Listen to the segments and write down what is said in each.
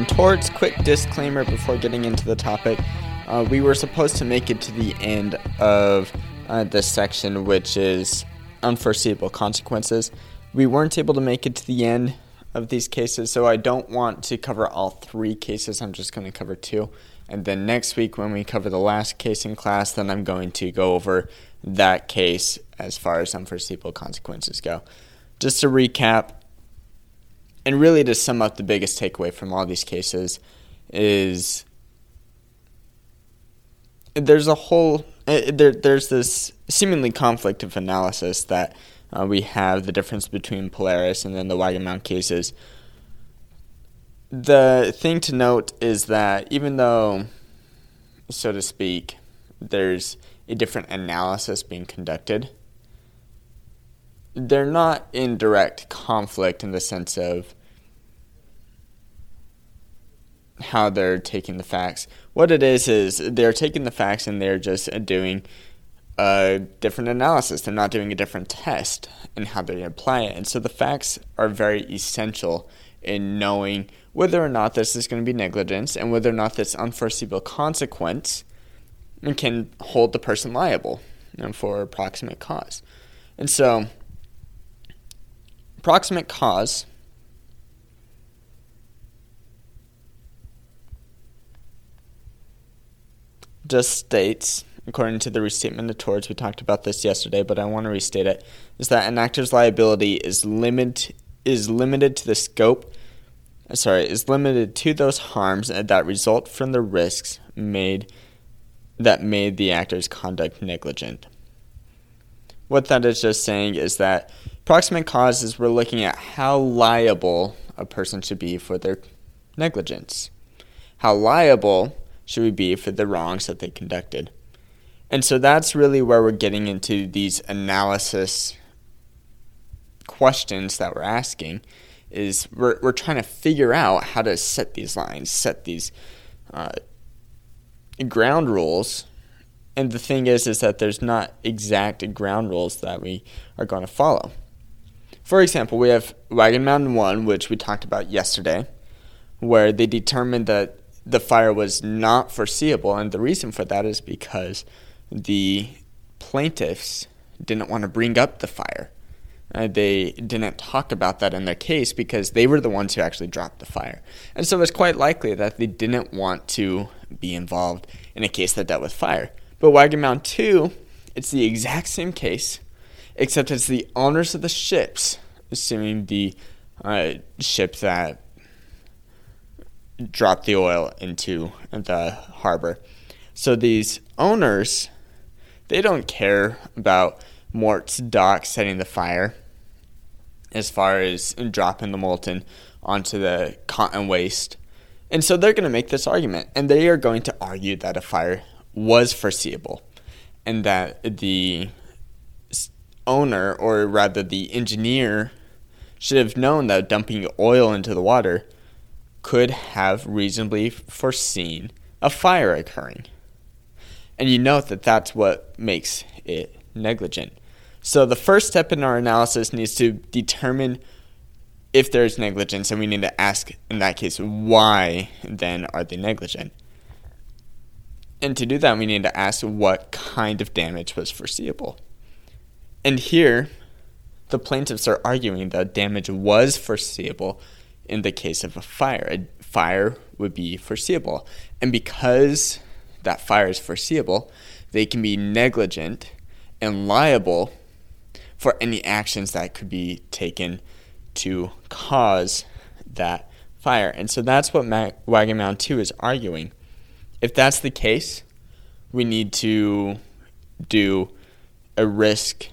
and torts. Quick disclaimer before getting into the topic. Uh, we were supposed to make it to the end of uh, this section, which is unforeseeable consequences. We weren't able to make it to the end of these cases, so I don't want to cover all three cases. I'm just going to cover two. And then next week, when we cover the last case in class, then I'm going to go over that case as far as unforeseeable consequences go. Just to recap, and really to sum up the biggest takeaway from all these cases is there's a whole uh, there, there's this seemingly conflict of analysis that uh, we have the difference between Polemis and then the Wagon Mound cases. The thing to note is that even though, so to speak, there's a different analysis being conducted, they're not in direct conflict in the sense of how they're taking the facts. What it is is they're taking the facts and they're just doing a different analysis. They're not doing a different test in how they apply it. And so the facts are very essential in knowing whether or not this is going to be negligence and whether or not this unforeseeable consequence can hold the person liable for proximate cause. And so, proximate cause just states, according to the restatement of torts, we talked about this yesterday, but I want to restate it, is that an actor's liability is limit is limited to the scope uh, sorry, is limited to those harms that result from the risks made that made the actor's conduct negligent. What that is just saying is that proximate causes we're looking at how liable a person should be for their negligence. How liable should we be for the wrongs that they conducted? And so that's really where we're getting into these analysis questions that we're asking is we're, we're trying to figure out how to set these lines, set these uh, ground rules. And the thing is, is that there's not exact ground rules that we are going to follow. For example, we have Wagon Mound 1, which we talked about yesterday, where they determined that the fire was not foreseeable, and the reason for that is because the plaintiffs didn't want to bring up the fire. Uh, they didn't talk about that in their case because they were the ones who actually dropped the fire. And so it's quite likely that they didn't want to be involved in a case that dealt with fire. But Wagon Mound 2, it's the exact same case, except it's the owners of the ships, assuming the uh, ship that drop the oil into the harbor. So these owners, they don't care about Mort's dock setting the fire as far as dropping the molten onto the cotton waste. And so they're going to make this argument, and they are going to argue that a fire was foreseeable and that the owner, or rather the engineer, should have known that dumping oil into the water could have reasonably foreseen a fire occurring. And you note that that's what makes it negligent. So the first step in our analysis needs to determine if there's negligence, and we need to ask, in that case, why then are they negligent? And to do that, we need to ask what kind of damage was foreseeable. And here, the plaintiffs are arguing that damage was foreseeable in the case of a fire. A fire would be foreseeable. And because that fire is foreseeable, they can be negligent and liable for any actions that could be taken to cause that fire. And so that's what Ma- Wagon Mound 2 is arguing. If that's the case, we need to do a risk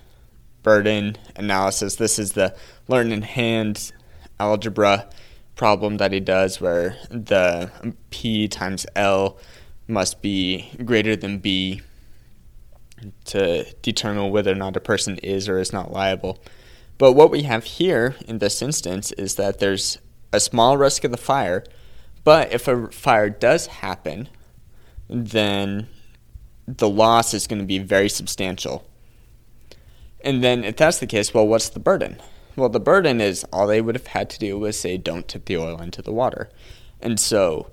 burden analysis. This is the Learned Hand algebra problem that he does where the P times L must be greater than B to determine whether or not a person is or is not liable. But what we have here in this instance is that there's a small risk of the fire, but if a fire does happen, then the loss is going to be very substantial. And then, if that's the case, well, what's the burden? Well, the burden is all they would have had to do was say, don't tip the oil into the water. And so,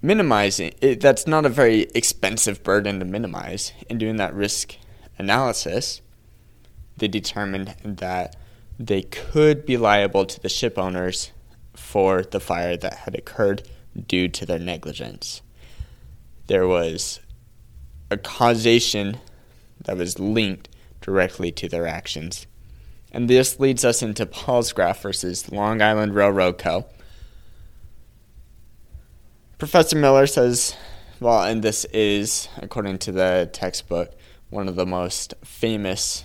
minimizing it, that's not a very expensive burden to minimize. In doing that risk analysis, they determined that they could be liable to the ship owners for the fire that had occurred due to their negligence. There was a causation that was linked directly to their actions. And this leads us into Palsgraf versus Long Island Railroad Co. Professor Miller says, well, and this is, according to the textbook, one of the most famous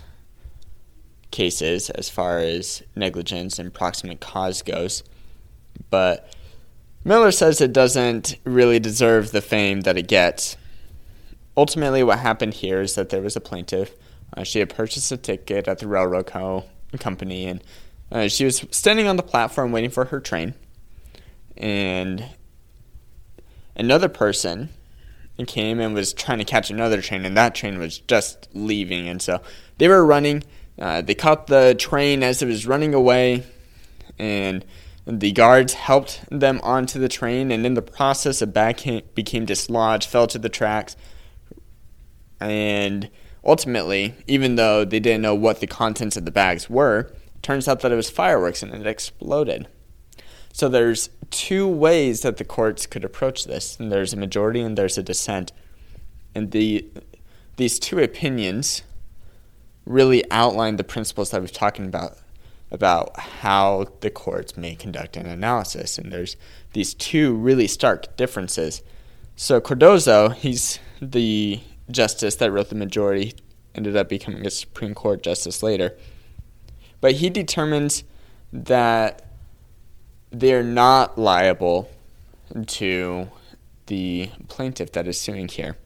cases as far as negligence and proximate cause goes. But Miller says it doesn't really deserve the fame that it gets. Ultimately, what happened here is that there was a plaintiff. Uh, she had purchased a ticket at the railroad co- company, and uh, she was standing on the platform waiting for her train. And another person came and was trying to catch another train, and that train was just leaving. And so they were running. Uh, they caught the train as it was running away, and the guards helped them onto the train. And in the process, a bag became dislodged, fell to the tracks, and ultimately, even though they didn't know what the contents of the bags were, turns out that it was fireworks and it exploded. So there's two ways that the courts could approach this. And there's a majority and there's a dissent. And the these two opinions really outline the principles that we've talking about about how the courts may conduct an analysis. And there's these two really stark differences. So Cardozo, he's the justice that wrote the majority, ended up becoming a Supreme Court justice later. But he determines that they're not liable to the plaintiff that is suing here.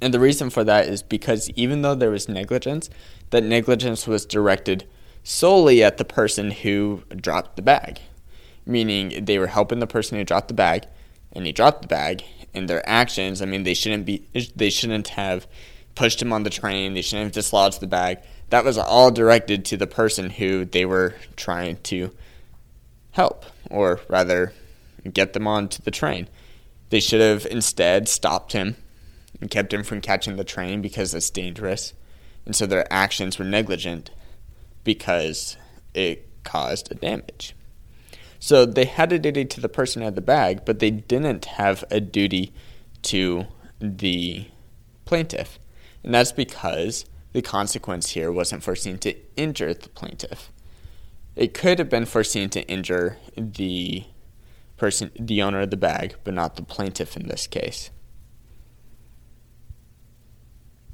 And the reason for that is because even though there was negligence, that negligence was directed solely at the person who dropped the bag. Meaning they were helping the person who dropped the bag, and he dropped the bag, and their actions, I mean, they shouldn't be, they shouldn't have pushed him on the train, they shouldn't have dislodged the bag. That was all directed to the person who they were trying to help, or rather, get them onto the train. They should have instead stopped him and kept him from catching the train because it's dangerous. And so their actions were negligent because it caused a damage. So they had a duty to the person who had the bag, but they didn't have a duty to the plaintiff. And that's because the consequence here wasn't foreseen to injure the plaintiff. It could have been foreseen to injure the person, the owner of the bag, but not the plaintiff in this case.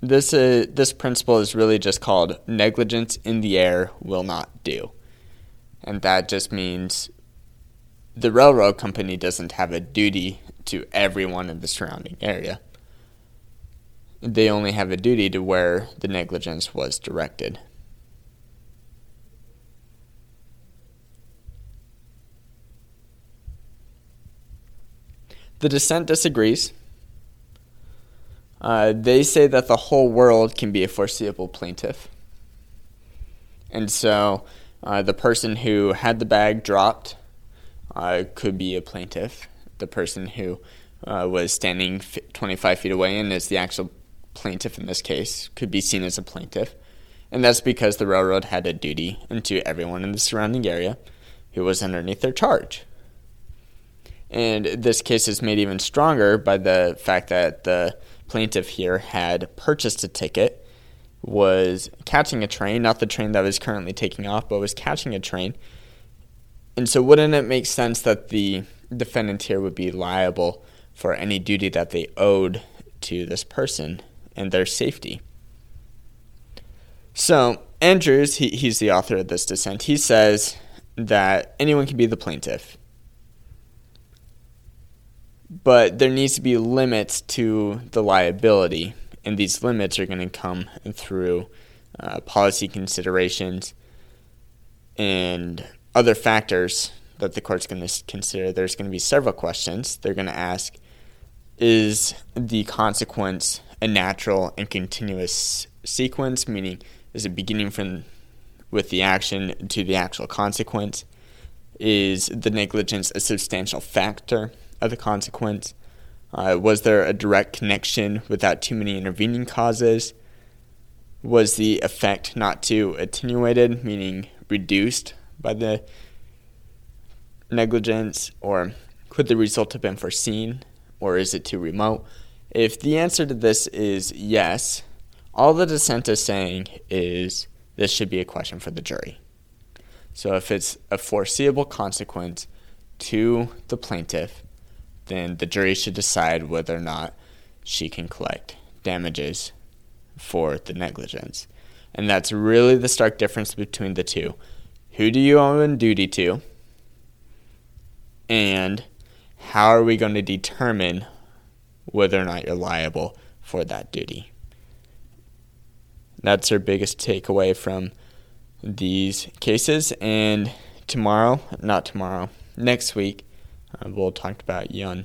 This uh, this principle is really just called negligence in the air will not do, and that just means the railroad company doesn't have a duty to everyone in the surrounding area. They only have a duty to where the negligence was directed. The dissent disagrees. Uh, they say that the whole world can be a foreseeable plaintiff. And so uh, the person who had the bag dropped uh, could be a plaintiff. The person who uh, was standing 25 feet away and is the actual plaintiff in this case could be seen as a plaintiff. And that's because the railroad had a duty unto everyone in the surrounding area who was underneath their charge. And this case is made even stronger by the fact that the plaintiff here had purchased a ticket, was catching a train, not the train that was currently taking off, but was catching a train. And so, wouldn't it make sense that the defendant here would be liable for any duty that they owed to this person and their safety? So, Andrews, he, he's the author of this dissent, he says that anyone can be the plaintiff but there needs to be limits to the liability, and these limits are going to come through uh, policy considerations and other factors that the court's going to consider. There's going to be several questions. They're going to ask Is the consequence a natural and continuous sequence, meaning is it beginning from with the action to the actual consequence? Is the negligence a substantial factor of the consequence? Uh, was there a direct connection without too many intervening causes? Was the effect not too attenuated, meaning reduced by the negligence? Or could the result have been foreseen? Or is it too remote? If the answer to this is yes, all the dissent is saying is this should be a question for the jury. So if it's a foreseeable consequence to the plaintiff, then the jury should decide whether or not she can collect damages for the negligence. And that's really the stark difference between the two. Who do you owe a duty to? And how are we going to determine whether or not you're liable for that duty? That's our biggest takeaway from these cases. And tomorrow, not tomorrow, next week, uh, we'll talk about Yun.